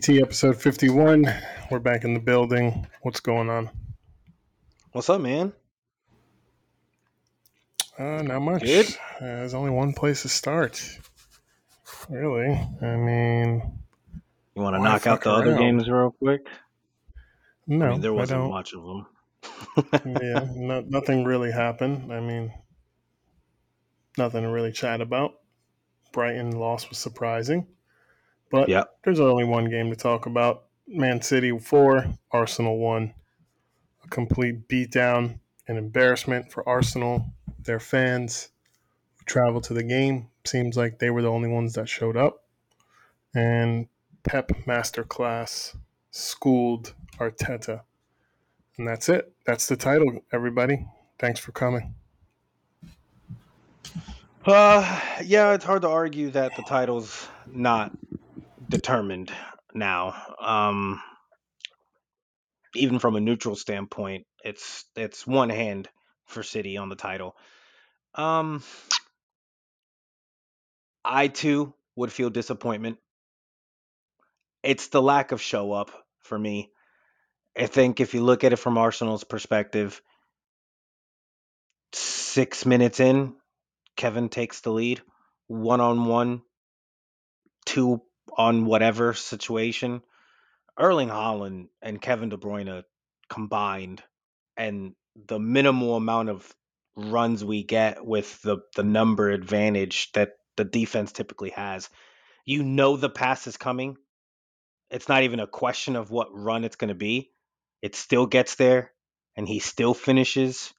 DPT episode 51. We're back in the building. What's going on? What's up, man? Uh, not much. Good? Uh, there's only one place to start. Really? I mean, You want to knock out the other games real quick? no, I mean, there wasn't much of them. yeah, no, nothing really happened. I mean, nothing to really chat about. Brighton loss was surprising, but Yep. there's only one game to talk about. Man City four, Arsenal one. A complete beatdown, and embarrassment for Arsenal. Their fans who traveled to the game seems like they were the only ones that showed up, and Pep masterclass schooled Arteta. And that's it. That's the title, everybody. Thanks for coming. Uh, yeah, it's hard to argue that the title's not determined now. Um, even from a neutral standpoint, it's it's one hand for City on the title. Um, I too would feel disappointment. It's the lack of show up for me. I think if you look at it from Arsenal's perspective, six minutes in, Kevin takes the lead, one on one, two on whatever situation. Erling Haaland and Kevin De Bruyne combined, and the minimal amount of runs we get with the the number advantage that the defense typically has, you know the pass is coming. It's not even a question of what run it's going to be. It still gets there, and he still finishes.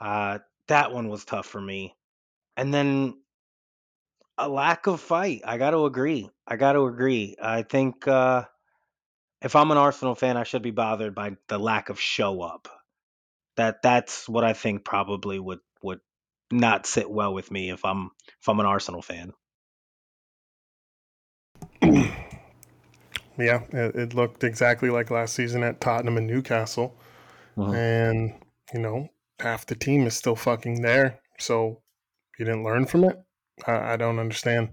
Uh, that one was tough for me. And then a lack of fight. I got to agree. I got to agree. I think uh, if I'm an Arsenal fan, I should be bothered by the lack of show up. That that's what I think probably would would not sit well with me if I'm if I'm an Arsenal fan. Yeah, it, it looked exactly like last season at Tottenham and Newcastle. Mhm. And, you know, half the team is still fucking there. So you didn't learn from it? I, I don't understand.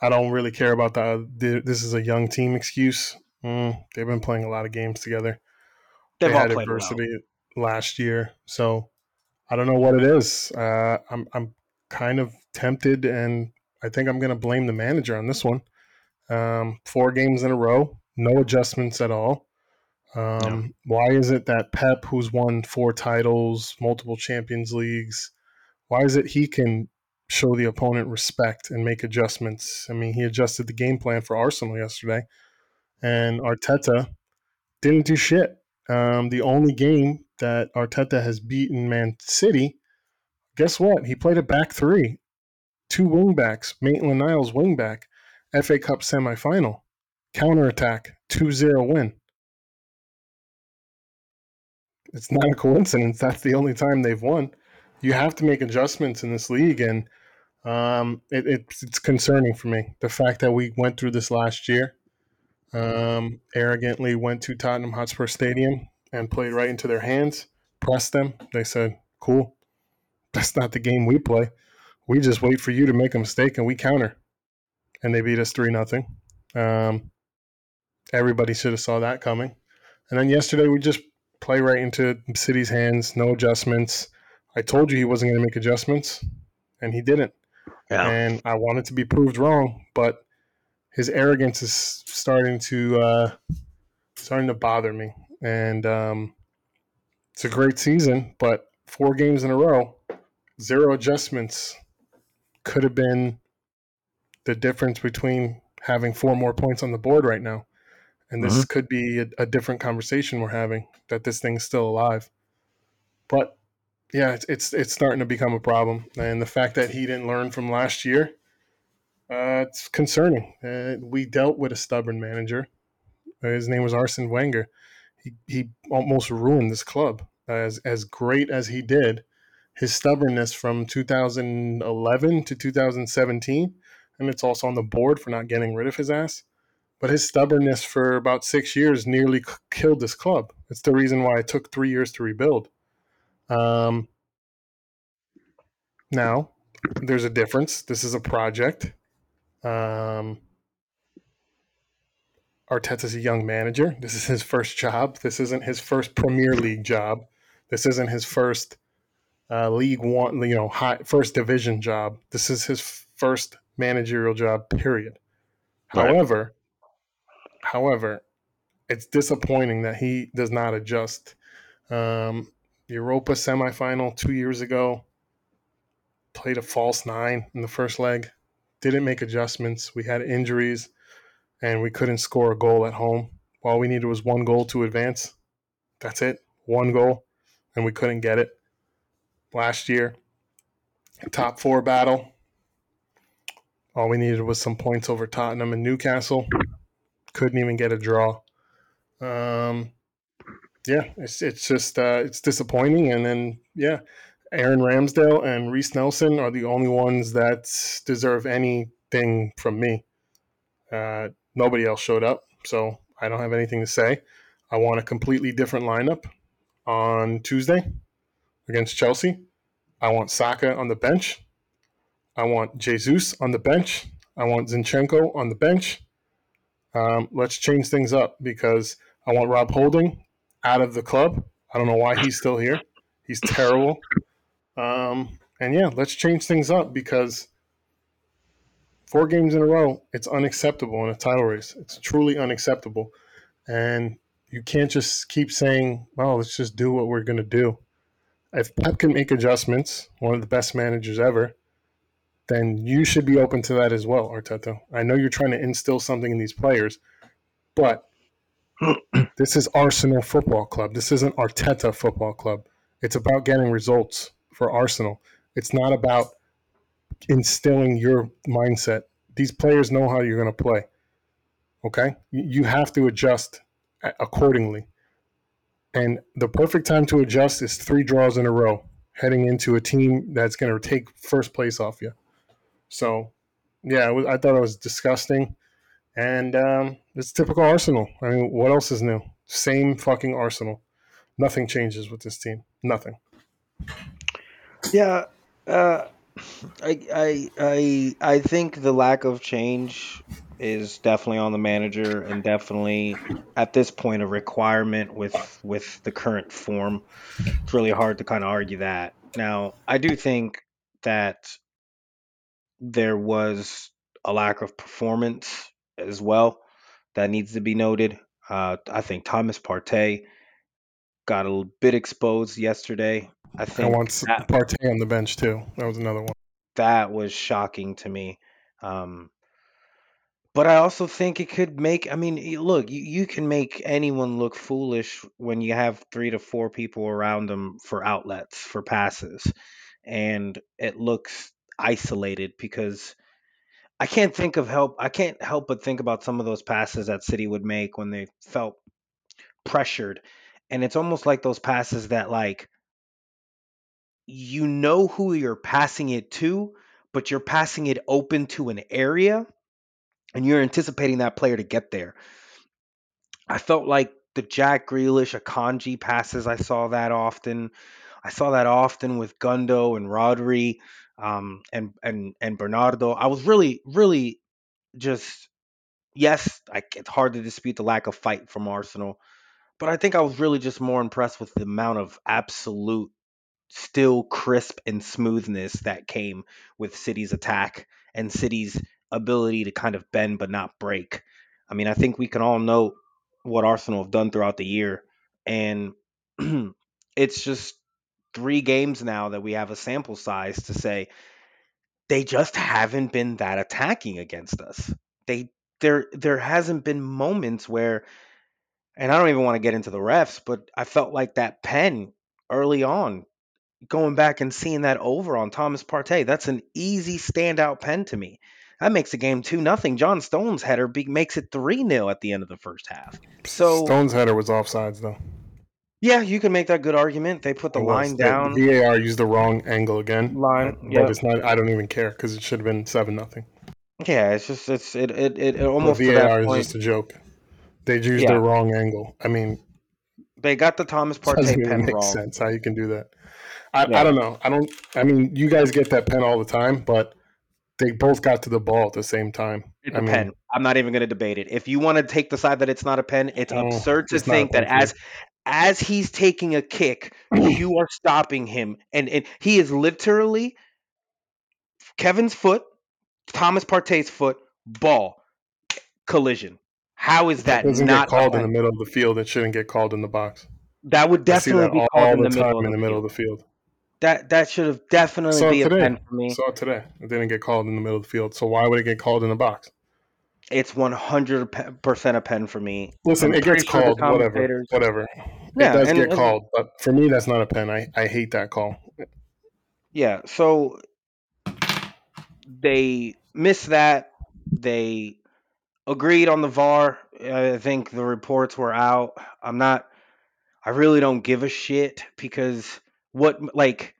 I don't really care about the, this is a young team excuse. Mm, they've been playing a lot of games together. They've they all had played well. adversity last year. So I don't know what it is. Uh, I'm, I'm kind of tempted, and I think I'm going to blame the manager on this one. Um, four games in a row, no adjustments at all. Um, Why is it that Pep, who's won four titles, multiple Champions Leagues, why is it he can show the opponent respect and make adjustments? I mean, he adjusted the game plan for Arsenal yesterday, and Arteta didn't do shit. Um, the only game that Arteta has beaten Man City, guess what? He played a back three, two wing backs, Maitland Niles wing back, FA Cup semifinal, counterattack, 2 0 win. It's not a coincidence. That's the only time they've won. You have to make adjustments in this league, and um, it, it's, it's concerning for me. The fact that we went through this last year, um, arrogantly went to Tottenham Hotspur Stadium and played right into their hands, pressed them. They said, "Cool, that's not the game we play. We just wait for you to make a mistake and we counter." And they beat us three nothing. Um, everybody should have saw that coming. And then yesterday we just play right into City's hands, no adjustments. I told you he wasn't going to make adjustments, and he didn't Yeah. and I wanted to be proved wrong, but his arrogance is starting to uh, starting to bother me. And um, it's a great season, but four games in a row, zero adjustments, could have been the difference between having four more points on the board right now. And this could be a, a different conversation we're having that this thing's still alive. But yeah, it's, it's it's starting to become a problem, and the fact that he didn't learn from last year, uh, it's concerning. Uh, we dealt with a stubborn manager. Uh, His name was Arsene Wenger. He he almost ruined this club. As as great as he did, his stubbornness from 2011 to 2017, and it's also on the board for not getting rid of his ass. But his stubbornness for about six years nearly k- killed this club. It's the reason why it took three years to rebuild. Um, now, there's a difference. This is a project. Um, Arteta's a young manager. This is his first job. This isn't his first Premier League job. This isn't his first uh, League One, you know, high, first division job. This is his first managerial job. Period. Right. However, however, it's disappointing that he does not adjust. Um, Europa semifinal two years ago, played a false nine in the first leg, didn't make adjustments. We had injuries, and we couldn't score a goal at home. All we needed was one goal to advance. That's it, one goal, and we couldn't get it. Last year, top four battle. All we needed was some points over Tottenham and Newcastle. Couldn't even get a draw. Um, yeah, it's it's just uh, it's disappointing. And then yeah, Aaron Ramsdale and Reiss Nelson are the only ones that deserve anything from me. Uh, nobody else showed up, so I don't have anything to say. I want a completely different lineup on Tuesday against Chelsea. I want Saka on the bench. I want Jesus on the bench. I want Zinchenko on the bench. Um, let's change things up because I want Rob Holding out of the club. I don't know why he's still here. He's terrible. Um, and yeah, let's change things up because four games in a row, it's unacceptable in a title race. It's truly unacceptable. And you can't just keep saying, well, let's just do what we're going to do. If Pep can make adjustments, one of the best managers ever, then you should be open to that as well, Arteta. I know you're trying to instill something in these players, but this is Arsenal Football Club. This isn't Arteta Football Club. It's about getting results for Arsenal. It's not about instilling your mindset. These players know how you're going to play. Okay? You have to adjust accordingly. And the perfect time to adjust is three draws in a row, heading into a team that's going to take first place off you. So, yeah, I thought it was disgusting. And um, it's typical Arsenal. I mean, what else is new? Same fucking Arsenal. Nothing changes with this team. Nothing. Yeah, uh, I, I, I, I think the lack of change is definitely on the manager, and definitely at this point a requirement with with the current form. It's really hard to kind of argue that. Now, I do think that there was a lack of performance as well that needs to be noted. Uh, I think Thomas Partey got a little bit exposed yesterday. I think I want that, Partey on the bench too. That was another one. That was shocking to me. Um, but I also think it could make. I mean, look, you, you can make anyone look foolish when you have three to four people around them for outlets for passes, and it looks isolated because I can't think of help. I can't help but think about some of those passes that City would make when they felt pressured, and it's almost like those passes that like you know who you're passing it to, but you're passing it open to an area and you're anticipating that player to get there. I felt like the Jack Grealish, Akanji passes, I saw that often. I saw that often with Gundo and Rodri um, and and and Bernardo. I was really, really just yes, I, it's hard to dispute the lack of fight from Arsenal, but I think I was really just more impressed with the amount of absolute still crisp and smoothness that came with City's attack and City's ability to kind of bend but not break. I mean, I think we can all know what Arsenal have done throughout the year, and it's just three games now that we have a sample size to say they just haven't been that attacking against us. They there there hasn't been moments where and I don't even want to get into the refs, but I felt like that pen early on going back and seeing that over on Thomas Partey, that's an easy standout pen to me. That makes the game two nothing. John Stones header be, makes it three 0 at the end of the first half. So Stones header was offsides though. Yeah, you can make that good argument. They put the oh, line down. The VAR used the wrong angle again. Line, yeah. It's not. I don't even care because it should have been seven nothing. Yeah, it's just it's it it, it, it almost the VAR is just a joke. They used yeah. the wrong angle. I mean, they got the Thomas Partey pen make wrong. Sense how you can do that. I, yeah. I don't know. I don't. I mean, you guys get that pen all the time, but they both got to the ball at the same time. It's I a mean, pen. I'm not even going to debate it. If you want to take the side that it's not a pen, it's Oh, absurd to it's think that as as he's taking a kick, you are stopping him, and and he is literally Kevin's foot, Thomas Partey's foot, ball collision. How is If that doesn't not get called in the middle of the field. It shouldn't get called in the box. That would definitely that be all, called in the the time middle of in the middle of field. the field. That that should have definitely saw be it a pen for I me. saw it today. It didn't get called in the middle of the field. So why would it get called in the box? It's 100% a pen for me. Listen, I'm it gets sure called. Whatever. Whatever. It does and, get and called, but for me, that's not a pen. I, I hate that call. yeah, so they missed that. They agreed on the VAR. I think the reports were out. I'm not. I really don't give a shit because what like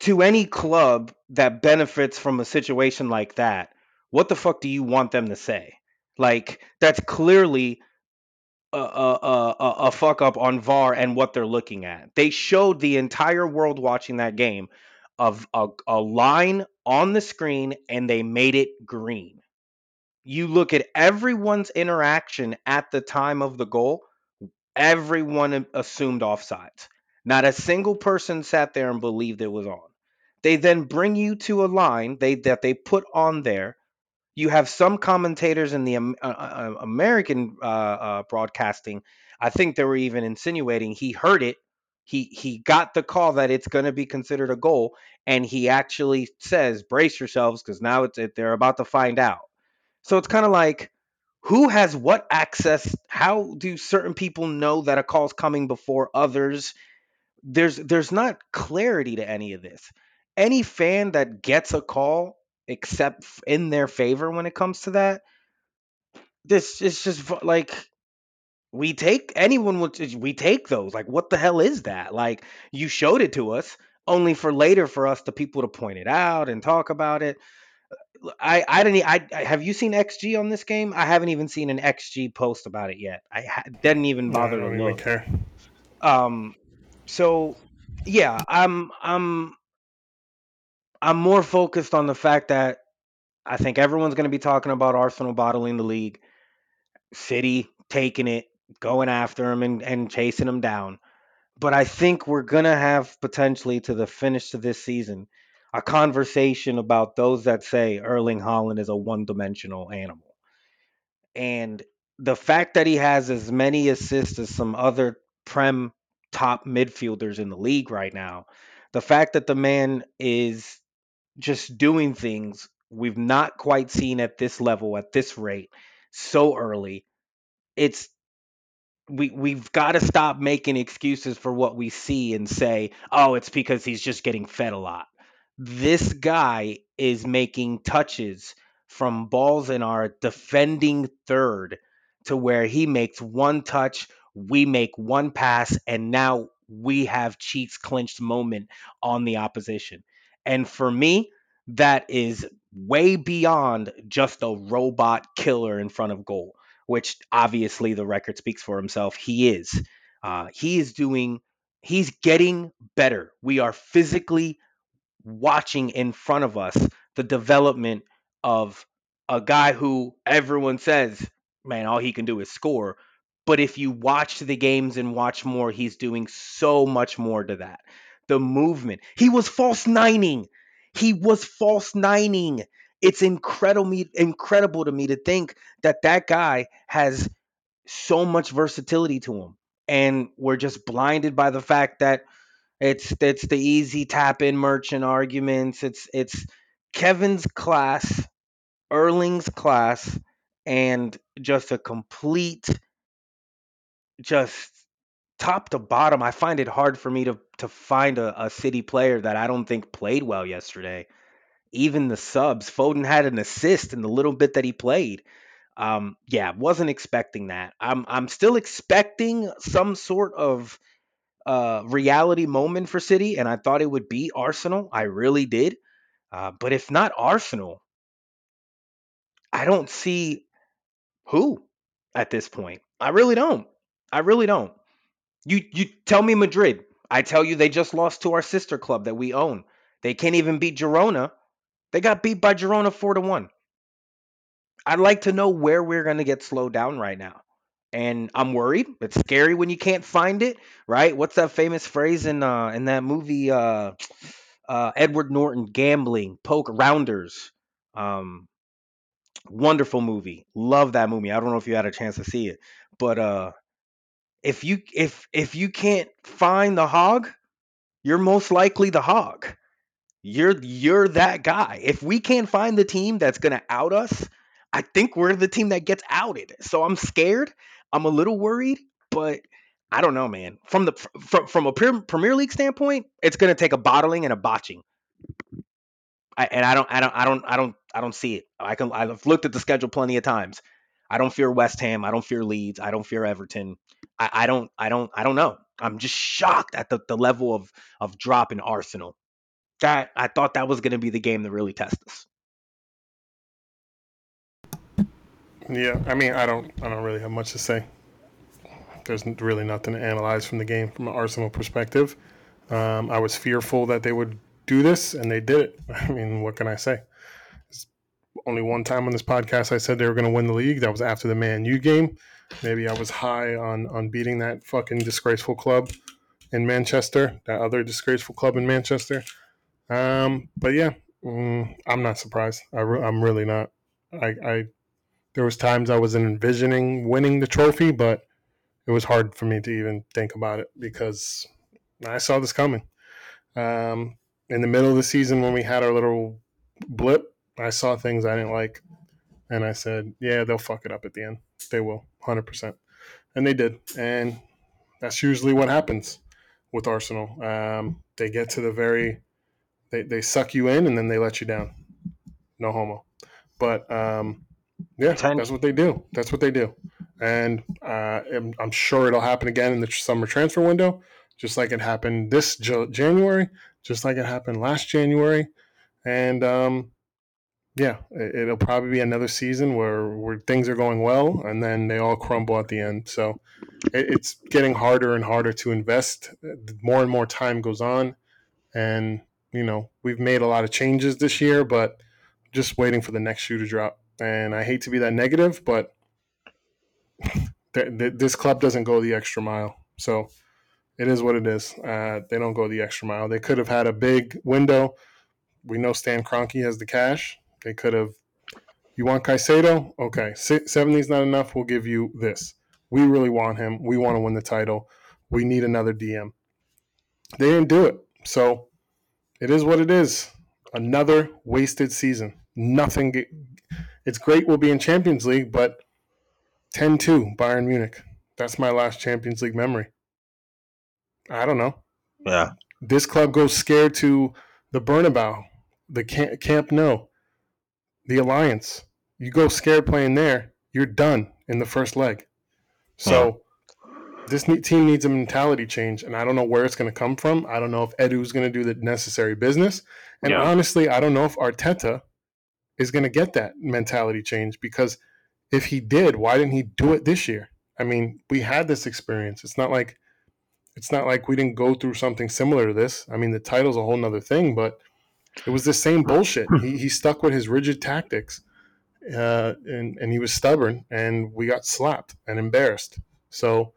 to any club that benefits from a situation like that, what the fuck do you want them to say? Like that's clearly a, a, a, a fuck up on VAR and what they're looking at. They showed the entire world watching that game of a, a line on the screen and they made it green. You look at everyone's interaction at the time of the goal, everyone assumed offsides. Not a single person sat there and believed it was on. They then bring you to a line they that they put on there. You have some commentators in the Am- uh, uh, American uh, uh, broadcasting. I think they were even insinuating he heard it. He he got the call that it's going to be considered a goal, and he actually says, "Brace yourselves, because now it's it, they're about to find out." So it's kind of like, who has what access? How do certain people know that a call's coming before others? there's there's not clarity to any of this. Any fan that gets a call, except in their favor when it comes to that, this is just like we take anyone would we take those. Like, what the hell is that? Like, you showed it to us, only for later for us the people to point it out and talk about it. I I didn't. I, I have you seen XG on this game? I haven't even seen an XG post about it yet. I ha- didn't even bother to don't even look. care. Um, so yeah, I'm I'm I'm more focused on the fact that I think everyone's going to be talking about Arsenal bottling the league, City taking it, going after them and, and chasing them down. But I think we're going to have potentially to the finish of this season a conversation about those that say Erling Haaland is a one dimensional animal. And the fact that he has as many assists as some other Prem top midfielders in the league right now, the fact that the man is just doing things we've not quite seen at this level, at this rate, so early, it's we we've got to stop making excuses for what we see and say, "Oh, it's because he's just getting fed a lot." This guy is making touches from balls in our defending third to where he makes one touch, we make one pass, and now we have cheeks clinched moment on the opposition. And for me, that is way beyond just a robot killer in front of goal which obviously the record speaks for himself. He is. Uh, he is doing, he's getting better. We are physically watching in front of us the development of a guy who everyone says, man, all he can do is score. But if you watch the games and watch more, he's doing so much more to that. The movement. He was false nining. He was false nining. It's incredible, incredible to me to think that that guy has so much versatility to him, and we're just blinded by the fact that it's it's the easy tap in merchant arguments. It's it's Kevin's class, Erling's class, and just a complete just top to bottom. I find it hard for me to to find a, a city player that I don't think played well yesterday. Even the subs, Foden had an assist in the little bit that he played. Um, yeah, wasn't expecting that. I'm I'm still expecting some sort of uh, reality moment for City, and I thought it would be Arsenal. I really did. Uh, but if not Arsenal, I don't see who at this point. I really don't. I really don't. You you tell me Madrid. I tell you they just lost to our sister club that we own. They can't even beat Girona. They got beat by Girona four to one. I'd like to know where we're gonna get slowed down right now. And I'm worried. It's scary when you can't find it, right? What's that famous phrase in uh in that movie uh uh Edward Norton gambling, poker rounders. Um wonderful movie. Love that movie. I don't know if you had a chance to see it. But uh if you if if you can't find the hog, you're most likely the hog. You're you're that guy. If we can't find the team that's gonna out us, I think we're the team that gets outed. So I'm scared. I'm a little worried, but I don't know, man. From the from from a Premier League standpoint, it's gonna take a bottling and a botching. I, and I don't I don't I don't I don't I don't see it. I can I've looked at the schedule plenty of times. I don't fear West Ham. I don't fear Leeds. I don't fear Everton. I, I don't I don't I don't know. I'm just shocked at the, the level of of drop in Arsenal. That I thought that was going to be the game to really test us. Yeah, I mean, I don't, I don't really have much to say. There's really nothing to analyze from the game from an Arsenal perspective. Um, I was fearful that they would do this, and they did it. I mean, what can I say? It's only one time on this podcast I said they were going to win the league. That was after the Man U game. Maybe I was high on on beating that fucking disgraceful club in Manchester, that other disgraceful club in Manchester. Um, but yeah, mm, I'm not surprised. I am really not. I, I there was times I was envisioning winning the trophy, but it was hard for me to even think about it because I saw this coming. Um, in the middle of the season, when we had our little blip, I saw things I didn't like, and I said, "Yeah, they'll fuck it up at the end. They will, hundred percent." And they did, and that's usually what happens with Arsenal. Um, they get to the very, they, they suck you in, and then they let you down. No homo, but um, yeah, Ten. that's what they do. That's what they do. And uh, I'm, I'm, sure it'll happen again in the summer transfer window, just like it happened this January, just like it happened last January. And um, yeah, it, will probably be another season where, where things are going well and then they all crumble at the end. So it, it's getting harder and harder to invest. More and more time goes on. And, you know, we've made a lot of changes this year, but just waiting for the next shoe to drop and I hate to be that negative, but th- th- this club doesn't go the extra mile. So it is what it is. Uh, they don't go the extra mile. They could have had a big window. We know Stan Kroenke has the cash. They could have. You want Caicedo? Okay, seventy is not enough. We'll give you this. We really want him. We want to win the title. We need another DM. They didn't do it. So it is what it is. Another wasted season. Nothing it's great we'll be in Champions League, but 10 2 Bayern Munich. That's my last Champions League memory. I don't know. Yeah. This club goes scared to the Bernabeu, the Camp Nou, the Allianz. You go scared playing there, you're done in the first leg. So yeah. this team needs a mentality change, and I don't know where it's going to come from. I don't know if Edu's going to do the necessary business. And yeah. honestly, I don't know if Arteta is going to get that mentality change because if he did, why didn't he do it this year? I mean, we had this experience. It's not like it's not like we didn't go through something similar to this. I mean, the title's a whole nother thing, but it was the same bullshit. He, he stuck with his rigid tactics, uh, and and he was stubborn, and we got slapped and embarrassed. So,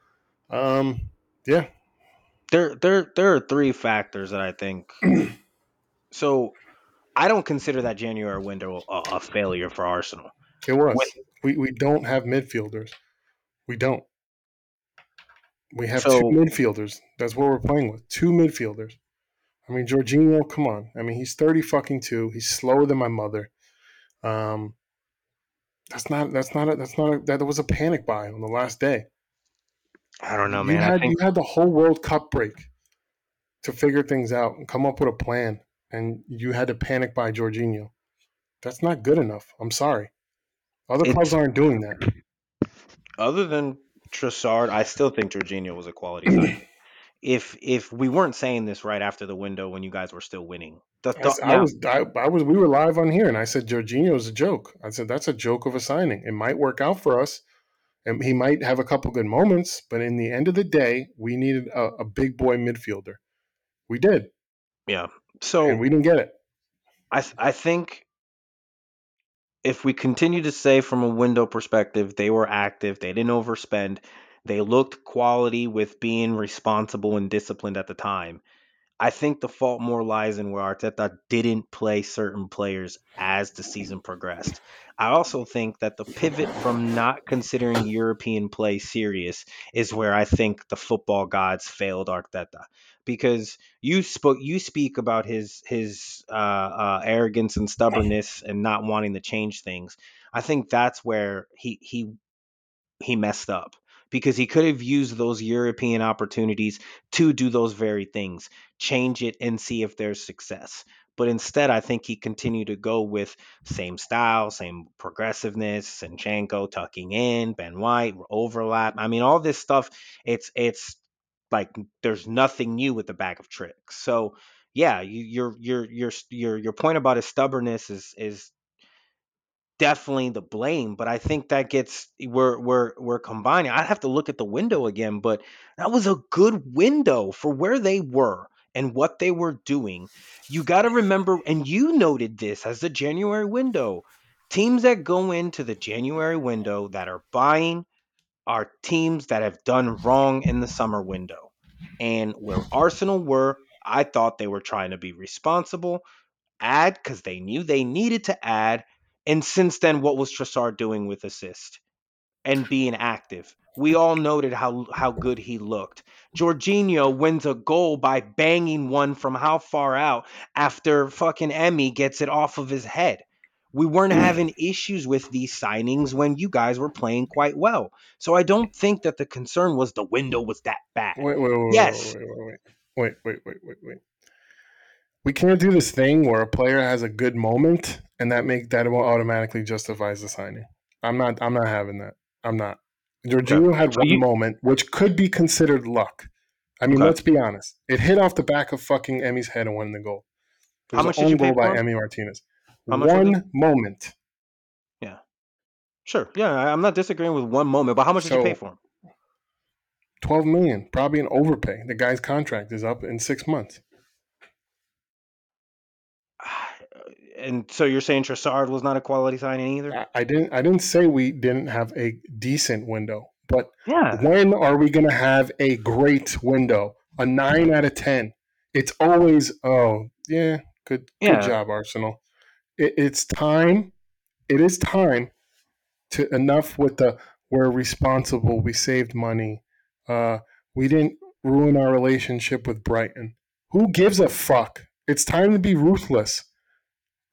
um, yeah, there there there are three factors that I think. so I don't consider that January window a, a failure for Arsenal. It was. When, we we don't have midfielders. We don't. We have so, two midfielders. That's what we're playing with. Two midfielders. I mean, Jorginho, come on. I mean, he's thirty fucking two. He's slower than my mother. Um, that's not. That's not. A, that's not. A, that was a panic buy on the last day. I don't know, man. You had, think... you had the whole World Cup break to figure things out and come up with a plan and you had to panic buy Jorginho. That's not good enough. I'm sorry. Other it's, clubs aren't doing that. Other than Trossard, I still think Jorginho was a quality if if we weren't saying this right after the window when you guys were still winning, the, the, I, I was I, I, was we were live on here and I said Jorginho is a joke. I said that's a joke of a signing. It might work out for us, and he might have a couple good moments, but in the end of the day, we needed a, a big boy midfielder. We did. Yeah, so and we didn't get it. I I think if we continue to say from a window perspective, they were active, they didn't overspend, they looked quality with being responsible and disciplined at the time. I think the fault more lies in where Arteta didn't play certain players as the season progressed. I also think that the pivot from not considering European play serious is where I think the football gods failed Arteta because you spoke you speak about his his uh, uh, arrogance and stubbornness and not wanting to change things. I think that's where he he he messed up because he could have used those European opportunities to do those very things, change it and see if there's success. But instead, I think he continued to go with same style, same progressiveness, Zinchenko tucking in, Ben White overlap. I mean, all this stuff. It's it's like there's nothing new with the bag of tricks. So yeah, you, your your your your your point about his stubbornness is is definitely the blame, but I think that gets we're we're we're combining. I'd have to look at the window again, but that was a good window for where they were and what they were doing. You got to remember, and you noted this as the January window. Teams that go into the January window that are buying are teams that have done wrong in the summer window. And where Arsenal were, I thought they were trying to be responsible, add because they knew they needed to add, and since then, what was Trossard doing with assist and being active? We all noted how how good he looked. Jorginho wins a goal by banging one from how far out after fucking Emi gets it off of his head. We weren't mm. having issues with these signings when you guys were playing quite well. So I don't think that the concern was the window was that bad. Wait, wait, wait, yes. wait, wait, wait, wait, wait, wait, wait. We can't do this thing where a player has a good moment and that make that automatically justifies the signing. I'm not. I'm not having that. I'm not. Jorginho okay. had one you, moment which could be considered luck. I mean, okay. let's be honest. It hit off the back of fucking Emi's head and won the goal. It How much did you pay goal by Emi Martinez. One moment. Yeah. Sure. Yeah, I'm not disagreeing with one moment, but how much so, did you pay for him? 12 million, probably an overpay. The guy's contract is up in 6 months. And so you're saying Trossard was not a quality signing either? I, didn't. I didn't say we didn't have a decent window, but yeah. when are we going to have a great window? A nine out of ten. It's always oh yeah, good yeah. good job Arsenal. It, it's time. It is time to enough with the we're responsible. We saved money. Uh, we didn't ruin our relationship with Brighton. Who gives a fuck? It's time to be ruthless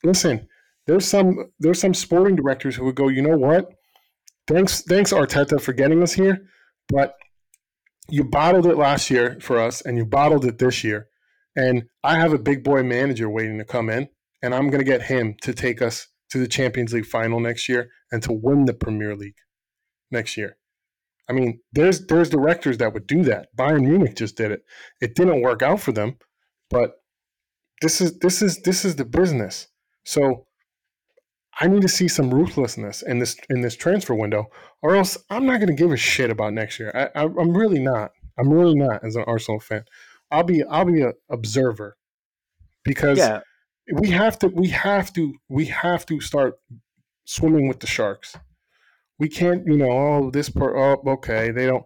listen, there's some there's some sporting directors who would go, you know what? Thanks, thanks Arteta for getting us here, but you bottled it last year for us, and you bottled it this year. And I have a big boy manager waiting to come in, and I'm going to get him to take us to the Champions League final next year and to win the Premier League next year. I mean, there's there's directors that would do that. Bayern Munich just did it. It didn't work out for them, but this is this is this is the business. So I need to see some ruthlessness in this in this transfer window, or else I'm not going to give a shit about next year. I, I'm really not. I'm really not as an Arsenal fan. I'll be I'll be an observer because yeah. we have to we have to we have to start swimming with the sharks. We can't, you know, oh this part, oh okay, they don't.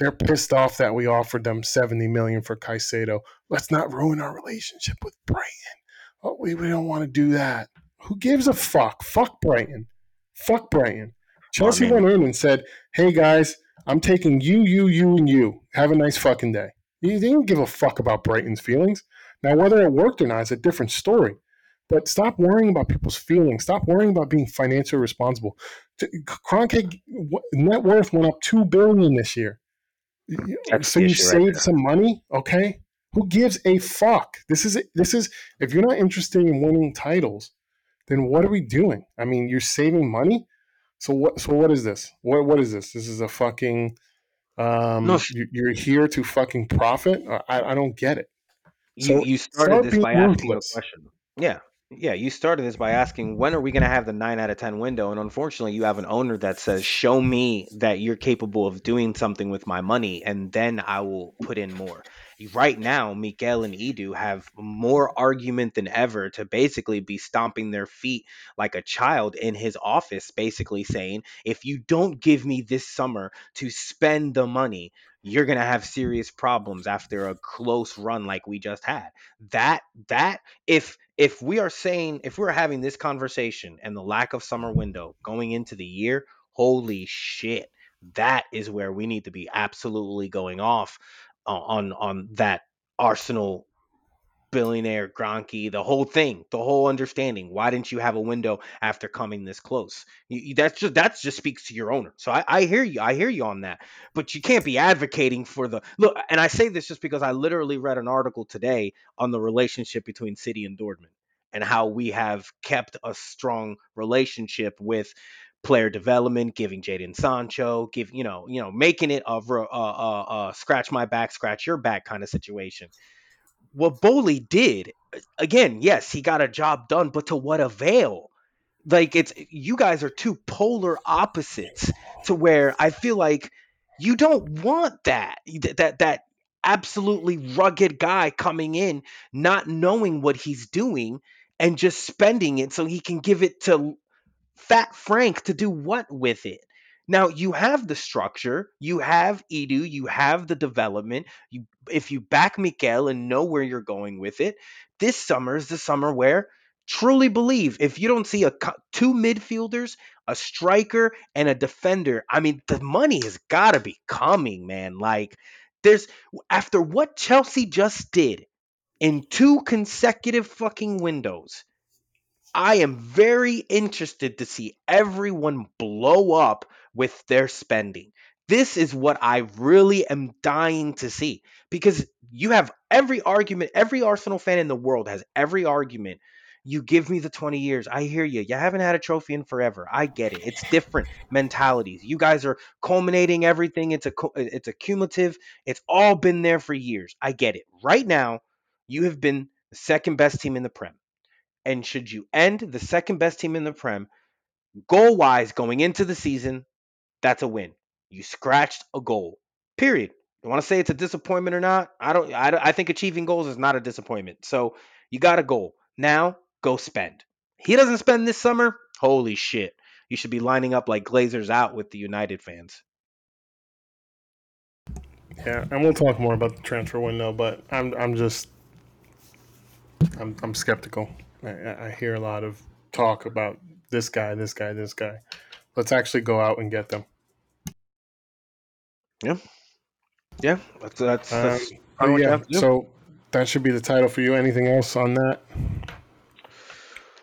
They're pissed off that we offered them 70 million for Caicedo. Let's not ruin our relationship with Brighton oh, we, we don't want to do that. Who gives a fuck? Fuck Brighton. Fuck Brighton. Chelsea oh, went in and said, hey guys, I'm taking you, you, you, and you. Have a nice fucking day. They didn't give a fuck about Brighton's feelings. Now, whether it worked or not is a different story. But stop worrying about people's feelings. Stop worrying about being financially responsible. Kroenke net worth went up two billion this year. That's so you saved right some money, okay? Who gives a fuck? This is this is if you're not interested in winning titles, then what are we doing? I mean, you're saving money. So what? So what is this? What what is this? This is a fucking. Um, no. you're here to fucking profit. I, I don't get it. So you, you started this by asking a question. Yeah. yeah, you started this by asking when are we going to have the 9 out of 10 window and unfortunately you have an owner that says show me that you're capable of doing something with my money and then I will put in more. Right now, Miguel and Edu have more argument than ever to basically be stomping their feet like a child in his office basically saying, "If you don't give me this summer to spend the money, you're going to have serious problems after a close run like we just had." That that if if we are saying if we're having this conversation and the lack of summer window going into the year, holy shit, that is where we need to be absolutely going off on on that Arsenal billionaire Kroenke, the whole thing, the whole understanding. Why didn't you have a window after coming this close? You, that's just that's just speaks to your owner. So I, I hear you, I hear you on that. But you can't be advocating for the look. And I say this just because I literally read an article today on the relationship between City and Dortmund and how we have kept a strong relationship with player development, giving Jadon Sancho, give you know, you know, making it a uh, uh, uh, scratch my back, scratch your back kind of situation what Boehly did, again, yes, he got a job done, but to what avail? Like it's you guys are two polar opposites to where I feel like you don't want that that that absolutely rugged guy coming in not knowing what he's doing and just spending it so he can give it to Fat Frank to do what with it? Now you have the structure, you have Edu, you have the development. You, if you back Mikel and know where you're going with it, this summer is the summer where truly believe if you don't see a two midfielders, a striker, and a defender, I mean the money has got to be coming, man. Like there's after what Chelsea just did in two consecutive fucking windows I am very interested to see everyone blow up with their spending. This is what I really am dying to see because you have every argument, every Arsenal fan in the world has every argument. You give me the 20 years. I hear you. You haven't had a trophy in forever. I get it. It's different mentalities. You guys are culminating everything. It's a it's a cumulative. It's all been there for years. I get it. Right now, you have been the second best team in the Prem. And should you end the second best team in the Prem, goal wise going into the season, that's a win. You scratched a goal. Period. You want to say it's a disappointment or not? I don't. I, I think achieving goals is not a disappointment. So you got a goal. Now go spend. He doesn't spend this summer. Holy shit! You should be lining up like Glazers out with the United fans. Yeah, and we'll talk more about the transfer window, but I'm I'm just I'm I'm skeptical. I, I hear a lot of talk about this guy, this guy, this guy. Let's actually go out and get them. Yeah, yeah. That's that's, that's um, yeah. So that should be the title for you. Anything else on that?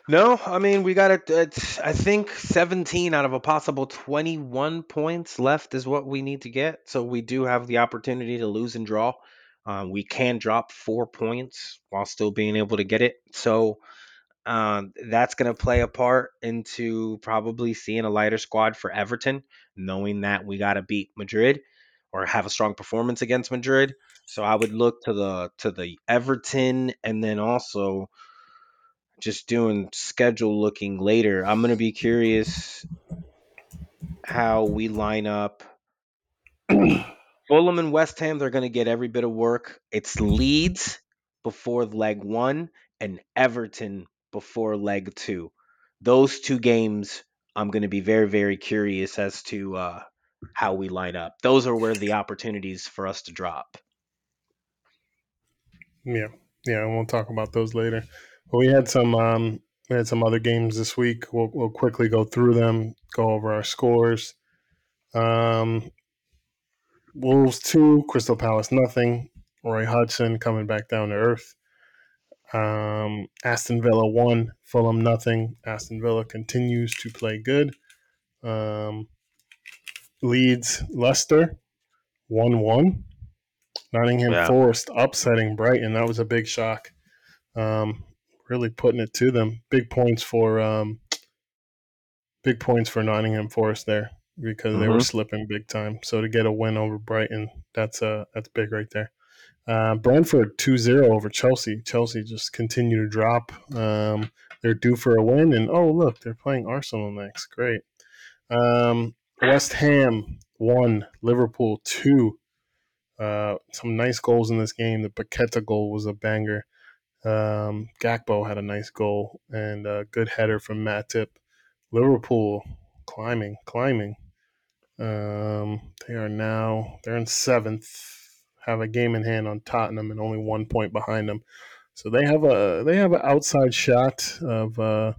No, I mean we got it. It's, I think 17 out of a possible 21 points left is what we need to get. So we do have the opportunity to lose and draw. Um, we can drop four points while still being able to get it. So um, that's going to play a part into probably seeing a lighter squad for Everton, knowing that we got to beat Madrid or have a strong performance against Madrid. So I would look to the to the Everton and then also just doing schedule looking later. I'm going to be curious how we line up. Fulham and West Ham, they're going to get every bit of work. It's Leeds before leg one and Everton before leg two. Those two games, I'm going to be very, very curious as to uh, how we line up. Those are where the opportunities for us to drop. Yeah, yeah, and we'll talk about those later. But we had some um, we had some other games this week. We'll, we'll quickly go through them, go over our scores. Um, Wolves two, Crystal Palace nothing. Roy Hodgson coming back down to earth. Um, Aston Villa one, Fulham nothing. Aston Villa continues to play good. Um, Leeds Leicester one one. Nottingham yeah. Forest upsetting Brighton. That was a big shock. Um, really putting it to them. Big points for um, big points for Nottingham Forest there because mm-hmm. they were mm-hmm. slipping big time. So to get a win over Brighton, that's uh that's big right there. Uh, Brentford 2-0 over Chelsea. Chelsea just continue to drop. Um, they're due for a win. And oh, look, they're playing Arsenal next. Great. Um, West Ham one, Liverpool two. Uh, some nice goals in this game. The Paqueta goal was a banger. Um, Gakpo had a nice goal and a good header from Matip. Liverpool climbing, climbing. Um, they are now they're in seventh, have a game in hand on Tottenham and only one point behind them. So they have a they have an outside shot of uh,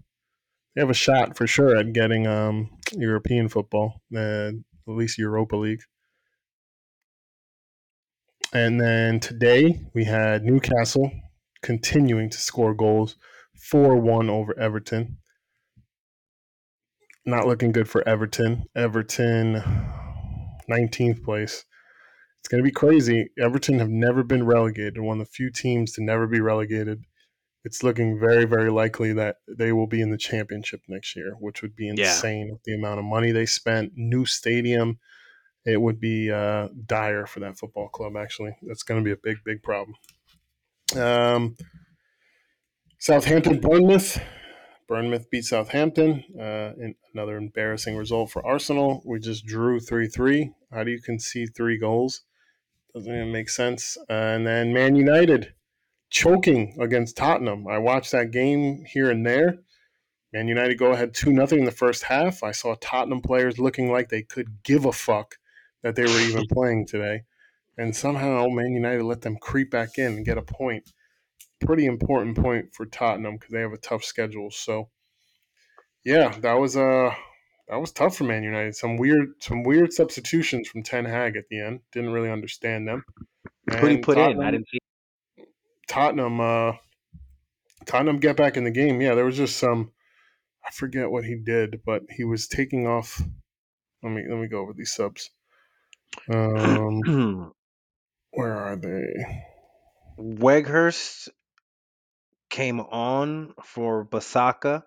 they have a shot for sure at getting um, European football, uh, at least Europa League. And then today we had Newcastle continuing to score goals, four one over Everton not looking good for Everton. Everton, 19th place. It's going to be crazy. Everton have never been relegated, one of the few teams to never be relegated. It's looking very, very likely that they will be in the championship next year, which would be insane yeah. with the amount of money they spent. New stadium. It would be uh, dire for that football club, actually. That's going to be a big, big problem. Um, Southampton, Bournemouth. Bournemouth beat Southampton. Uh, in another embarrassing result for Arsenal. We just drew 3 3. How do you concede three goals? Doesn't even make sense. Uh, and then Man United choking against Tottenham. I watched that game here and there. Man United go ahead 2 0 in the first half. I saw Tottenham players looking like they could give a fuck that they were even playing today. And somehow Man United let them creep back in and get a point pretty important point for Tottenham because they have a tough schedule. So, yeah, that was uh that was tough for Man United. Some weird some weird substitutions from Ten Hag at the end. Didn't really understand them. Who did he put Tottenham, in? I didn't see. Tottenham. Uh, Tottenham get back in the game. Yeah, there was just some. I forget what he did, but he was taking off. Let me let me go over these subs. Um, where are they? Weghorst came on for Bissaka.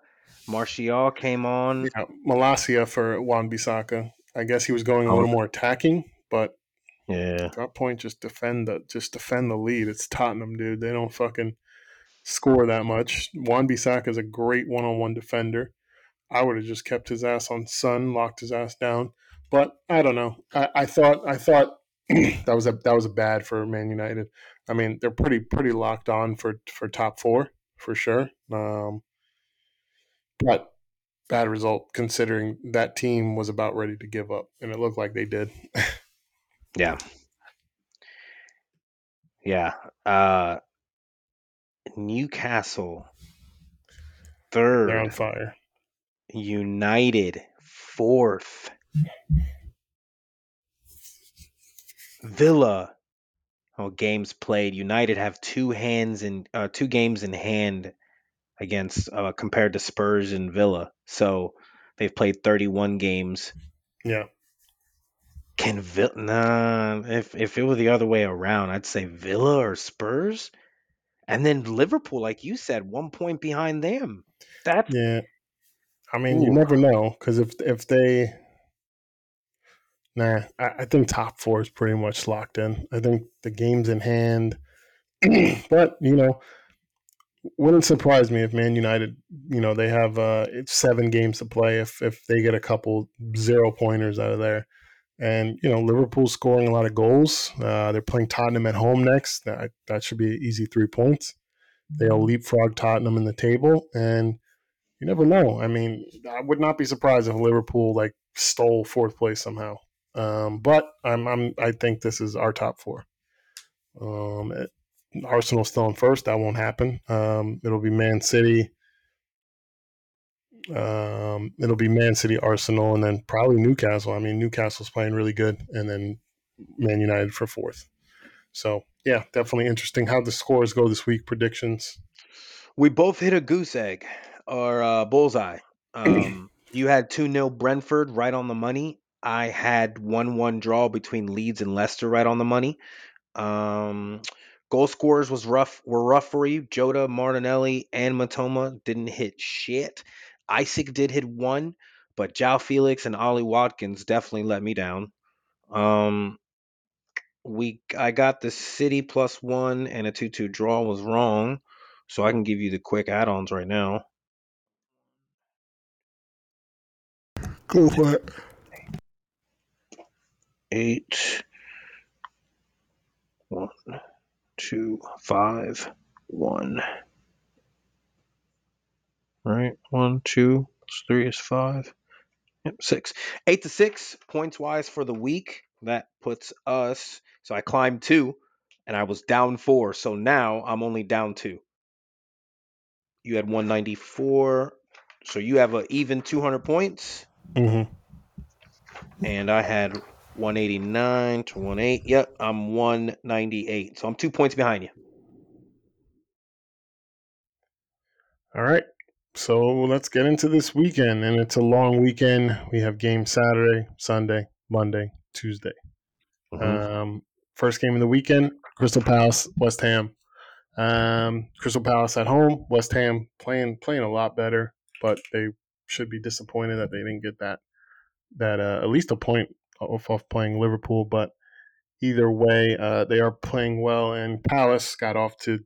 Martial came on. Yeah, Malacia for Wan Bissaka. I guess he was going a little more attacking, but yeah, at that point, just defend the just defend the lead. It's Tottenham, dude. They don't fucking score that much. Wan Bissaka is a great one-on-one defender. I would have just kept his ass on Sun, locked his ass down. But I don't know. I, I thought I thought that was a that was a bad for Man United. I mean, they're pretty pretty locked on for for top four for sure. Um, but bad result considering that team was about ready to give up, and it looked like they did. yeah, yeah. Uh, Newcastle third. They're on fire. United fourth. Villa oh, games played. United have two hands in uh, two games in hand against uh, compared to Spurs and Villa. So they've played 31 games. Yeah. Can Villa? Nah. If if it were the other way around, I'd say Villa or Spurs, and then Liverpool, like you said, one point behind them. That yeah. I mean, Ooh. you never know because if if they Nah, I, I, think top four is pretty much locked in. I think the game's in hand. but, you know, wouldn't surprise me if Man United, you know, they have uh, seven games to play if if they get a couple zero pointers out of there. And, you know, Liverpool's scoring a lot of goals. Uh, they're playing Tottenham at home next. That, that should be easy three points. They'll leapfrog Tottenham in the table. And you never know. I mean, I would not be surprised if Liverpool, like, stole fourth place somehow. Um, but I'm, I'm, I think this is our top four. Um, Arsenal still in first. That won't happen. Um, it'll be Man City. Um, it'll be Man City, Arsenal, and then probably Newcastle. I mean, Newcastle's playing really good, and then Man United for fourth. So yeah, definitely interesting how the scores go this week. Predictions. We both hit a goose egg or uh, bullseye. Um, you had two 0 Brentford right on the money, I had one one draw between Leeds and Leicester right on the money. Um, Goal scorers was rough were rough for you. Jota, Martinelli, and Mitoma didn't hit shit. Isak did hit one, but João Felix and Ollie Watkins definitely let me down. Um, we I got the City plus one and a two two draw was wrong, so I can give you the quick add-ons right now. Go for it. Eight one two, five, one. Right, one, two, three is five. Yep, six. Eight to six points wise for the week. That puts us. So I climbed two, and I was down four. So now I'm only down two. You had 194. So you have an even 200 points. Mm-hmm. And I had 189 to 18. Yep, I'm 198. So I'm two points behind you. All right. So let's get into this weekend. And it's a long weekend. We have games Saturday, Sunday, Monday, Tuesday. Mhm. Um, first game of the weekend Crystal Palace, West Ham. Um, Crystal Palace at home, West Ham playing playing a lot better, but they should be disappointed that they didn't get that that uh, at least a point off off playing Liverpool. But either way, uh, they are playing well, and Palace got off to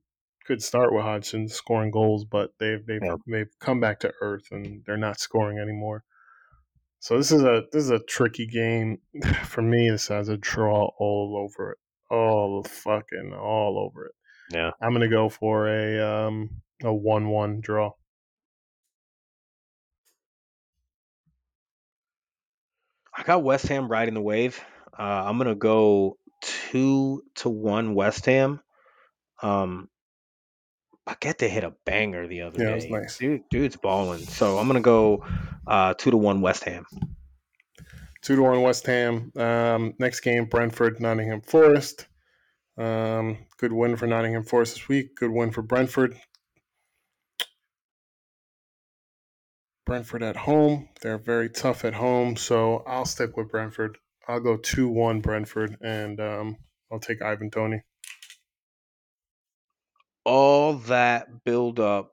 good start with Hodgson scoring goals, but they've they've Yeah. they've come back to earth and they're not scoring anymore. So this is a this is a tricky game for me. This has a draw all over it, all fucking all over it. Yeah. I'm gonna go for a um a one one draw. Got West Ham riding the wave. Uh, I'm gonna go two to one West Ham. Um, Paqueta hit a banger the other Yeah, day. was nice. Dude, dude's balling. So I'm gonna go uh, two to one West Ham. Two to one West Ham. Um, next game Brentford Nottingham Forest. Um, good win for Nottingham Forest this week. Good win for Brentford. Brentford at home. They're very tough at home, so I'll stick with Brentford. I'll go two one Brentford, and um, I'll take Ivan Toney. All that build up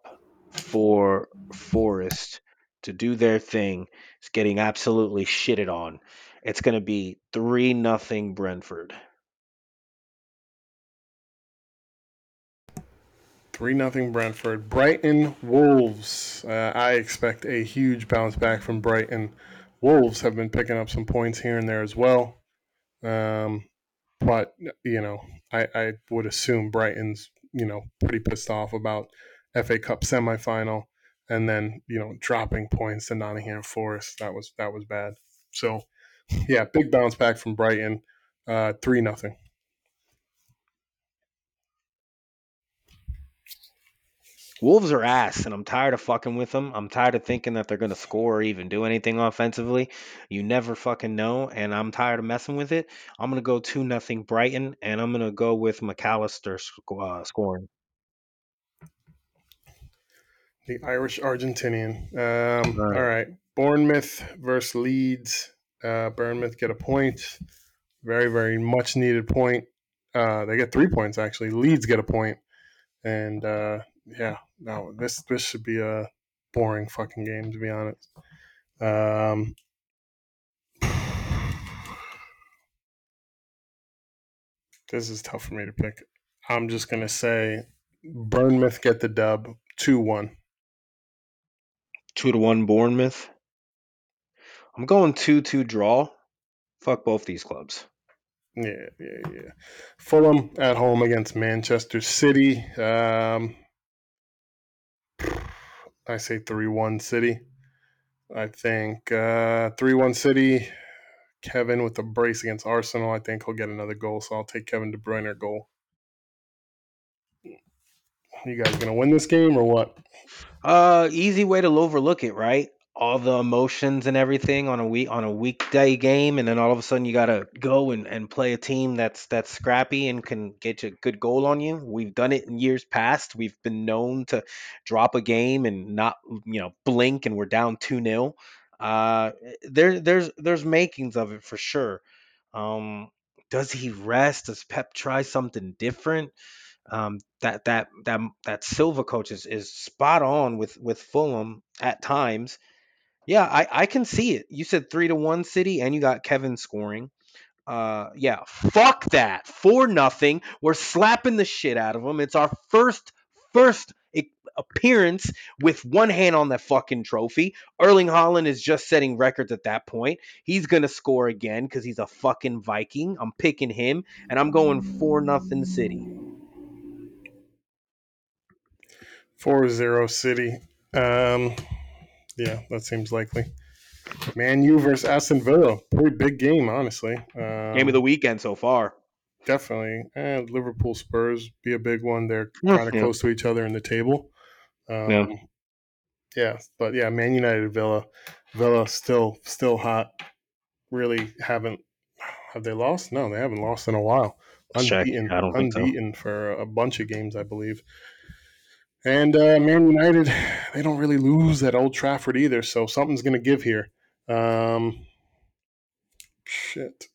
for Forest to do their thing is getting absolutely shitted on. It's gonna be three nothing Brentford. Three nothing Brentford. Brighton Wolves. Uh, I expect a huge bounce back from Brighton. Wolves have been picking up some points here and there as well. Um, but you know, I, I would assume Brighton's you know pretty pissed off about FA Cup semifinal and then you know dropping points to Nottingham Forest. That was that was bad. So yeah, big bounce back from Brighton. Uh, three nothing. Wolves are ass, and I'm tired of fucking with them. I'm tired of thinking that they're gonna score or even do anything offensively. You never fucking know, and I'm tired of messing with it. I'm gonna go two nothing Brighton, and I'm gonna go with Mac Allister sc- uh, scoring. The Irish Argentinian. Um, Right. All right. Bournemouth versus Leeds. Uh, Bournemouth get a point. Very, very much needed point. Uh, they get three points actually. Leeds get a point. And uh, yeah, no, this this should be a boring fucking game to be honest. Um, this is tough for me to pick. I'm just gonna say Bournemouth get the dub two one. Two to one Bournemouth. I'm going two two draw. Fuck both these clubs. Yeah, yeah, yeah. Fulham at home against Manchester City. Um, I say 3 1 City. I think 3 uh, 1 City. Kevin with the brace against Arsenal. I think he'll get another goal, so I'll take Kevin De Bruyne goal. You guys gonna win this game or what? Uh, easy way to overlook it, right? All the emotions and everything on a week on a weekday game, and then all of a sudden you gotta go and, and play a team that's that's scrappy and can get you a good goal on you. We've done it in years past. We've been known to drop a game and not you know blink, and we're down two 0 Uh, there there's there's makings of it for sure. Um, does he rest? Does Pep try something different? um, that that that that Silva coach is, is spot on with with Fulham at times. Yeah, I, I can see it. You said three to one City, and you got Kevin scoring. Uh, yeah, fuck that. Four nothing. We're slapping the shit out of them. It's our first first appearance with one hand on that fucking trophy. Erling Haaland is just setting records at that point. He's gonna score again because he's a fucking Viking. I'm picking him, and I'm going four nothing City. 4-0 City. Um, yeah, that seems likely. Man U versus Aston Villa. Pretty big game, honestly. Um, Game of the weekend so far. definitely. And Liverpool Spurs be a big one. They're kind of yeah. close to each other in the table. Um, Yeah. yeah. but yeah, Man United Villa. Villa still still hot. Really haven't have they lost? No, they haven't lost in a while. Let's check. Unbeaten, I don't think so. unbeaten for a bunch of games, I believe. And uh, Man United, they don't really lose at Old Trafford either, so something's going to give here. Um, shit.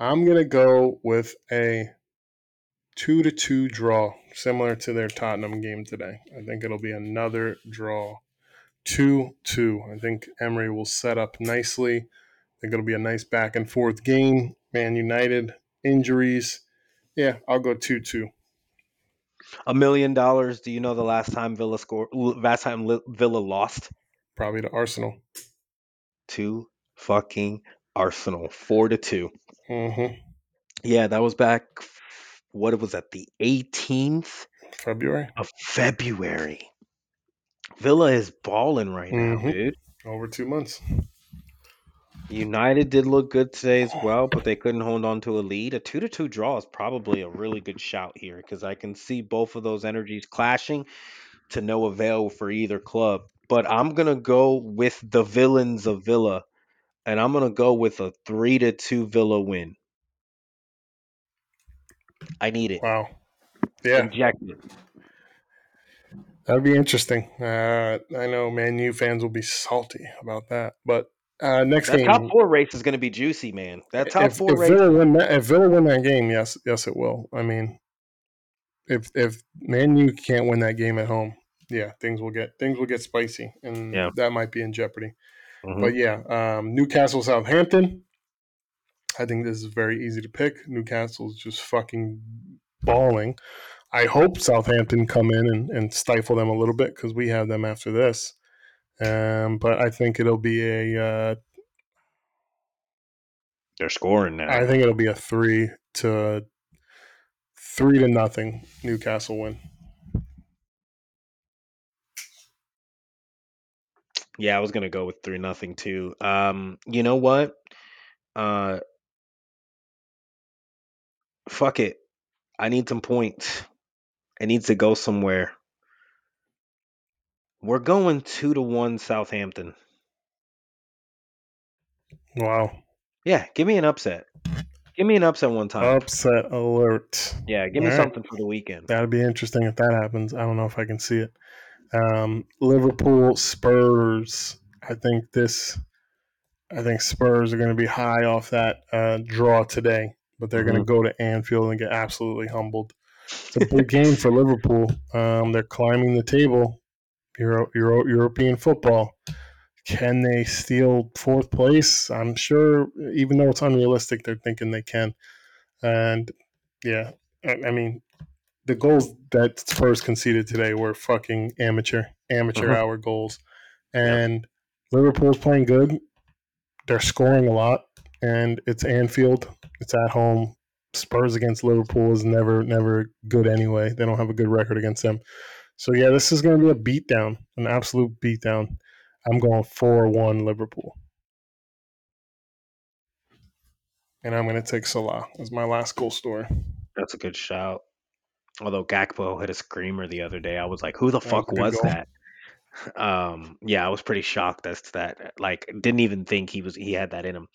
I'm going to go with a two to two draw, similar to their Tottenham game today. I think it'll be another draw. Two two. I think Emery will set up nicely. I think it'll be a nice back and forth game. Man United injuries. Yeah, I'll go two two. A million dollars. Do you know the last time Villa scored? Last time Villa lost Probably to Arsenal. Two fucking Arsenal, four to two. hmm Yeah, that was back. What was that? The 18th February. of February. Villa is balling right now, Mhm. dude. Over two months. United did look good today as well, but they couldn't hold on to a lead. A two to two draw is probably a really good shout here because I can see both of those energies clashing to no avail for either club. But I'm gonna go with the villains of Villa, and I'm gonna go with a three to two Villa win. I need it. Wow. Yeah, Inject it. that'd be interesting. Uh, I know Man U fans will be salty about that, but uh, next That game. top four race is gonna be juicy, man. That top if, four if race. Villa win that, if Villa win that game, yes, yes, it will. I mean, if if Man U can't win that game at home, yeah, things will get things will get spicy, and Yeah. that might be in jeopardy. Mhm. But yeah, um, Newcastle Southampton. I think this is very easy to pick. Newcastle's just fucking balling. I hope Southampton come in and, and stifle them a little bit because we have them after this. Um, but I think it'll be a. Uh, They're scoring now. I think it'll be a three to three to nothing Newcastle win. Yeah, I was gonna go with three nothing too. Um, you know what? Uh, fuck it. I need some points. It needs to go somewhere. We're going two to one Southampton. Wow! Yeah, give me an upset. Give me an upset one time. Upset alert. yeah, give me all right. something for the weekend. That'd be interesting if that happens. I don't know if I can see it. Um, Liverpool Spurs. I think this. I think Spurs are going to be high off that uh, draw today, but they're going to go to Anfield and get absolutely humbled. It's a big game for Liverpool. Um, they're climbing the table. Euro, Euro, European football. Can they steal fourth place? I'm sure, even though it's unrealistic, they're thinking they can. And yeah, I, I mean, the goals that Spurs conceded today were fucking amateur, amateur Mhm. hour goals. And Liverpool's playing good. They're scoring a lot, and it's Anfield. It's at home. Spurs against Liverpool is never, never good anyway. They don't have a good record against them. So yeah, this is going to be a beatdown, an absolute beatdown. I'm going four-one Liverpool, and I'm going to take Salah as my last goal scorer. That's a good shout. Although Gakpo hit a screamer the other day, I was like, "Who the That fuck was was that?" Um, yeah, I was pretty shocked as to that. Like, didn't even think he was he had that in him.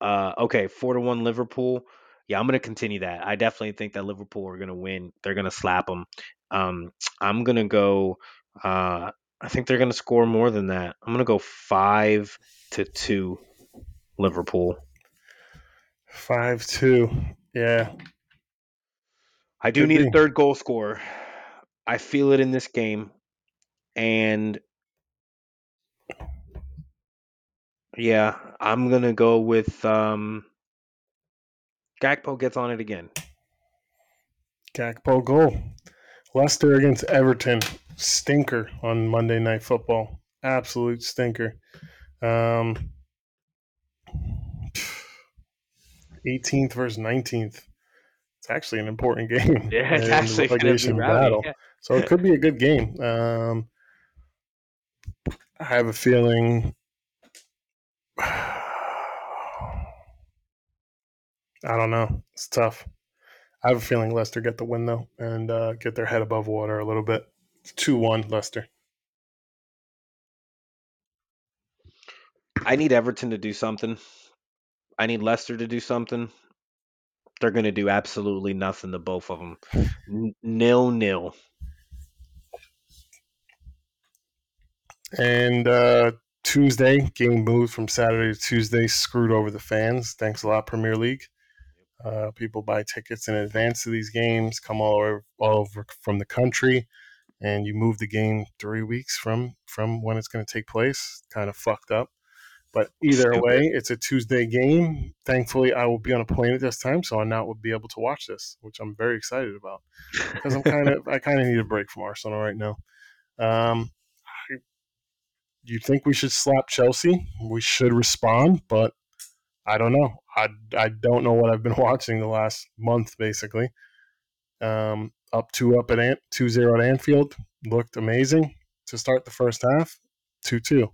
Uh, okay, four to one Liverpool. Yeah, I'm gonna continue that. I definitely think that Liverpool are gonna win. They're gonna slap them. Um, I'm gonna go. Uh, I think they're gonna score more than that. I'm gonna go five to two, Liverpool. Five-two. Yeah, I do Could need be. a third goal scorer. I feel it in this game, and yeah, I'm gonna go with um, Gakpo gets on it again. Gakpo goal. Leicester against Everton. stinker on Monday Night Football. Absolute stinker. Um, 18th versus 19th. It's actually an important game. Yeah, it's actually relegation battle. Yeah. So it could be a good game. Um, I have a feeling. I don't know. It's tough. I have a feeling Leicester get the win though and uh, get their head above water a little bit. Two one Leicester. I need Everton to do something. I need Leicester to do something. They're going to do absolutely nothing to both of them. N- nil nil. And uh, Tuesday game moved from Saturday to Tuesday. Screwed over the fans. Thanks a lot, Premier League. Uh, people buy tickets in advance to these games, come all over, all over from the country, and you move the game three weeks from from when it's going to take place. Kind of fucked up. But either way, it's a Tuesday game. Thankfully, I will be on a plane at this time, so I now will be able to watch this, which I'm very excited about because I'm kind of I kind of need a break from Arsenal right now. Um, you think we should slap Chelsea? We should respond, but I don't know. I, I don't know what I've been watching the last month, basically. Um, up two up at Ant, two zero at Anfield looked amazing to start the first half. Two two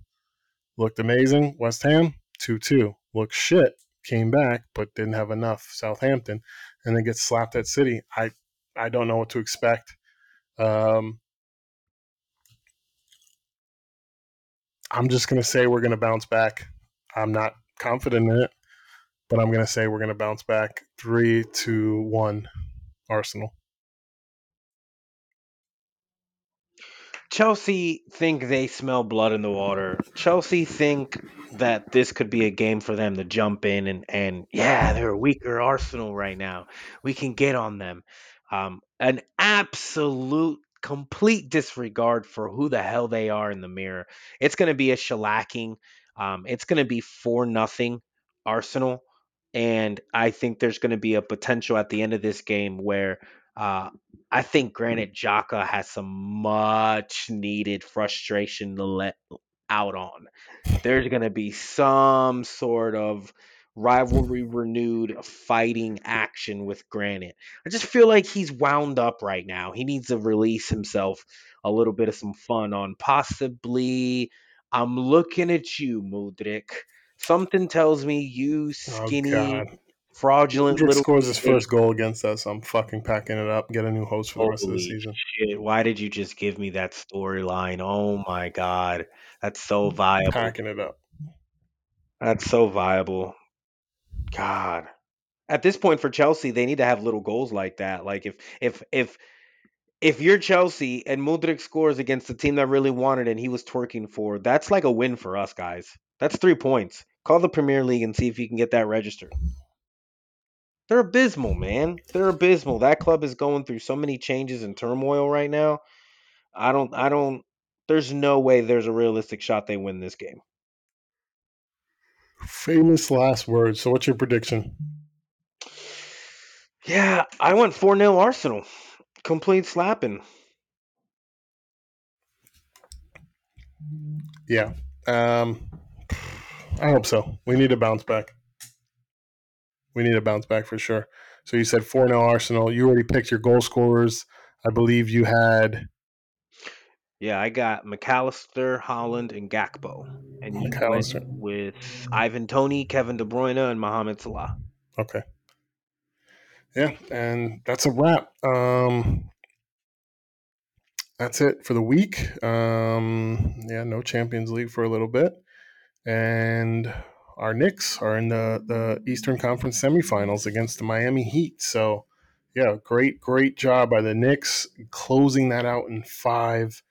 looked amazing. West Ham, 2 2. Looked shit. Came back, but didn't have enough. Southampton, and then gets slapped at City. I, I don't know what to expect. Um, I'm just to say we're to bounce back. I'm not confident in it, but I'm going to say we're going to bounce back 3 to 1 Arsenal. Chelsea think they smell blood in the water. Chelsea think that this could be a game for them to jump in and and yeah, they're a weaker Arsenal right now. We can get on them. Um, an absolute complete disregard for who the hell they are in the mirror. It's going to be a shellacking. Um, it's going to be four nothing Arsenal, and I think there's going to be a potential at the end of this game where uh, I think Granit Xhaka has some much needed frustration to let out on. There's going to be some sort of rivalry renewed fighting action with Granite. I just feel like he's wound up right now. He needs to release himself a little bit of some fun on possibly I'm looking at you, Mudryk. Something tells me you oh, skinny oh, fraudulent Hendrick little scores his first goal against us. I'm fucking packing it up. Get a new host for Holy the rest of the season. Shit. Why did you just give me that storyline? Oh my god, that's so viable. Packing it up. That's so viable. God. At this point for Chelsea, they need to have little goals like that. Like if if if if you're Chelsea and Mudryk scores against the team that really wanted and he was twerking for, that's like a win for us guys. That's three points. Call the Premier League and see if you can get that registered. They're abysmal, man. They're abysmal. That club is going through so many changes and turmoil right now. I don't I don't there's no way there's a realistic shot they win this game. Famous last words. So what's your prediction? Yeah, I went 4 0 Arsenal. Complete slapping. Yeah. Um I hope so. We need to bounce back we need to bounce back for sure. So you said 4 0 Arsenal. You already picked your goal scorers. I believe you had. Yeah, I got McAllister, Haaland, and Gakpo. And you with Ivan Toney, Kevin De Bruyne, and Mohamed Salah. Okay. Yeah, and that's a wrap. Um, that's it for the week. Um, yeah, no Champions League for a little bit. And our Knicks are in the, the Eastern Conference semifinals against the Miami Heat. So, yeah, great, great job by the Knicks closing that out in five.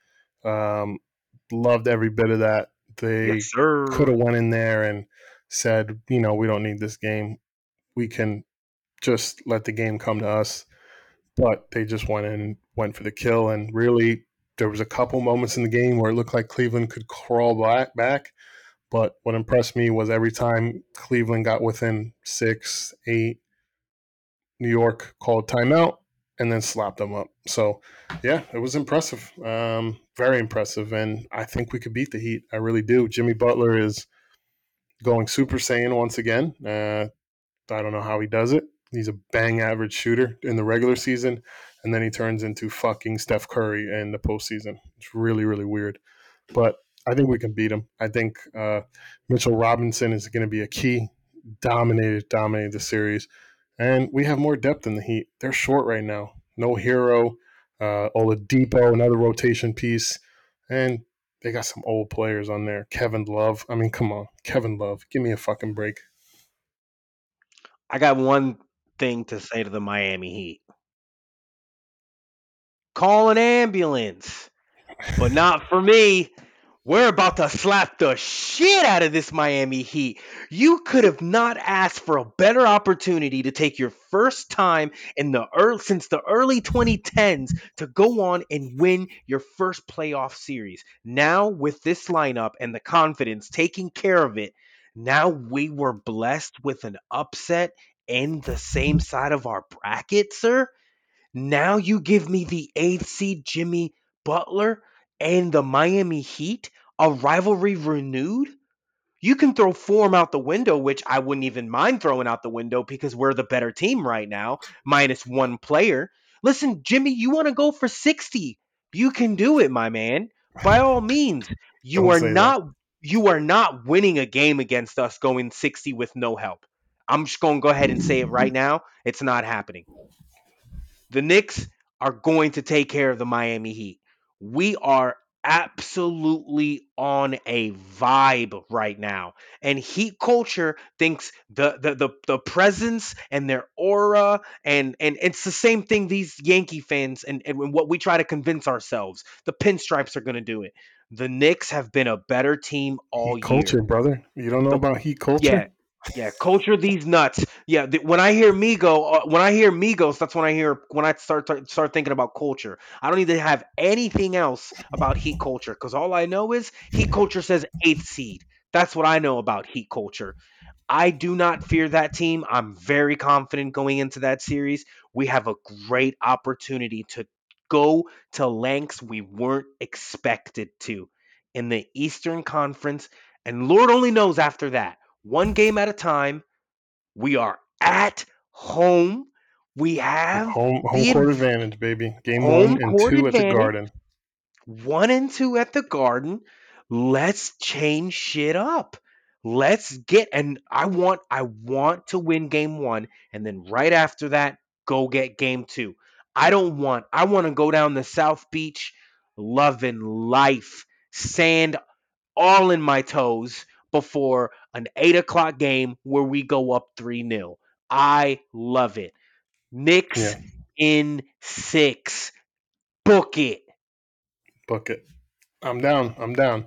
Um, loved every bit of that. They yes, could have went in there and said, you know, we don't need this game. We can just let the game come to us. But they just went in and went for the kill. And really, there was a couple moments in the game where it looked like Cleveland could crawl back, back but what impressed me was every time Cleveland got within six, eight, New York called timeout and then slapped them up. So, yeah, it was impressive, um, very impressive, and I think we could beat the Heat. I really do. Jimmy Butler is going Super Saiyan once again. Uh, I don't know how he does it. He's a bang average shooter in the regular season, and then he turns into fucking Steph Curry in the postseason. It's really, really weird. But I think we can beat them. I think uh, Mitchell Robinson is going to be a key. Dominated, dominated the series. And we have more depth in the Heat. They're short right now. No Herro, uh, Oladipo, another rotation piece. And they got some old players on there. Kevin Love. I mean, come on. Kevin Love. Give me a fucking break. I got one thing to say to the Miami Heat. Call an ambulance, but not for me. We're about to slap the shit out of this Miami Heat. You could have not asked for a better opportunity to take your first time in the early, since the early 2010s to go on and win your first playoff series. Now with this lineup and the confidence taking care of it, now we were blessed with an upset in the same side of our bracket, sir. Now you give me the eighth seed Jimmy Butler and the Miami Heat, a rivalry renewed? You can throw form out the window, which I wouldn't even mind throwing out the window because we're the better team right now, minus one player. Listen, Jimmy, you want to go for 60. You can do it, my man. By all means. You Don't are not you are not winning a game against us going 60 with no help. I'm just going to go ahead and say it right now. It's not happening. The Knicks are going to take care of the Miami Heat. We are absolutely on a vibe right now. And Heat culture thinks the the the, the presence and their aura and and it's the same thing these Yankee fans and, and what we try to convince ourselves. The pinstripes are gonna do it. The Knicks have been a better team all Heat year. culture, brother. You don't know The- about Heat culture? Yeah. Yeah, culture these nuts. Yeah, when I hear Migo, uh, when I hear Migos, that's when I hear when I start start- start thinking about culture. I don't need to have anything else about heat culture because all I know is heat culture says eighth seed. That's what I know about heat culture. I do not fear that team. I'm very confident going into that series. We have a great opportunity to go to lengths we weren't expected to in the Eastern Conference, and Lord only knows after that one game at a time. We are at home. We have Home home the court advantage, baby. Game one and two at the. Garden. one and two at the Garden. Let's change shit up. Let's get and I want I want to win game 1 and then right after that go get game 2. I don't want I want to go down the South Beach loving life, sand all in my toes before an 8 o'clock game where we go up 3 0. I love it. Knicks Yeah. in six. Book it. Book it. I'm down. I'm down.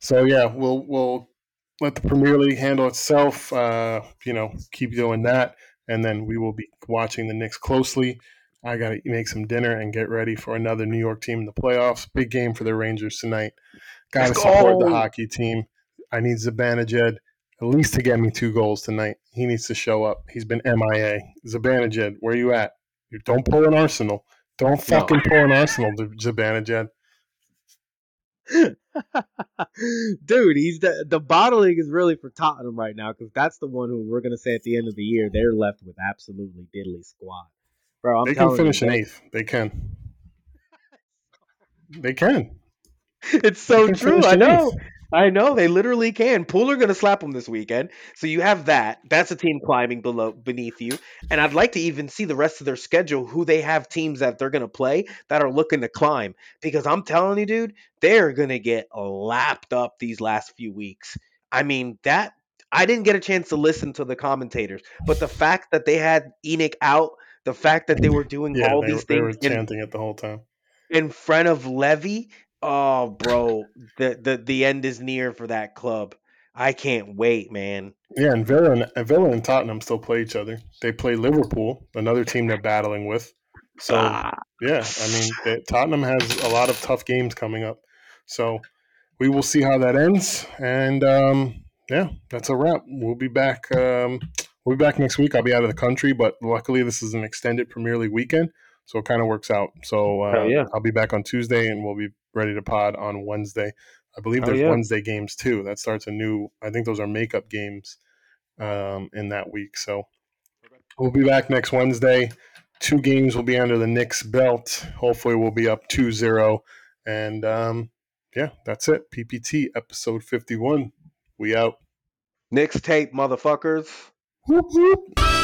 So yeah, we'll we'll let the Premier League handle itself. Uh, you know, keep doing that, and then we will be watching the Knicks closely. I got to make some dinner and get ready for another New York team in the playoffs. Big game for the Rangers tonight. Got to Let's support the hockey team. I need Zibanejad at least to get me two goals tonight. He needs to show up. He's been MIA. Zibanejad, where you at? You don't pull an Arsenal. Don't fucking pull an Arsenal, Zibanejad. Dude, he's the the bottling is really for Tottenham right now because that's the one who we're gonna say at the end of the year they're left with absolutely diddly squad, bro. I'm they can finish you, they- eighth. They can. They can. It's so true. I know. eighth. I know they literally can. Pooler gonna slap them this weekend. So you have that. That's a team climbing below beneath you. And I'd like to even see the rest of their schedule, who they have teams that they're gonna play that are looking to climb. Because I'm telling you, dude, they're gonna get lapped up these last few weeks. I mean, that I didn't get a chance to listen to the commentators, but the fact that they had ENIC out, the fact that they were doing Yeah, all they, these they were things in chanting it the whole time. in front of Levy. Oh, bro, the the the end is near for that club. I can't wait, man. Yeah, and Villa and, and Villa and Tottenham still play each other. They play Liverpool, another team they're battling with. So Ah, yeah, I mean, they, Tottenham has a lot of tough games coming up. So we will see how that ends. And um, yeah, that's a wrap. We'll be back. Um, we'll be back next week. I'll be out of the country, but luckily this is an extended Premier League weekend, So it kind of works out. So uh, yeah. I'll be back on Tuesday, and we'll be ready to pod on Wednesday. I believe there's yeah. Wednesday games too. That starts a new. I think those are makeup games um, in that week. So we'll be back next Wednesday. Two games will be under the Knicks belt. Hopefully, we'll be up 2-0. And um, yeah, that's it. PPT episode 51. We out. Knicks tape, motherfuckers. Whoop, whoop.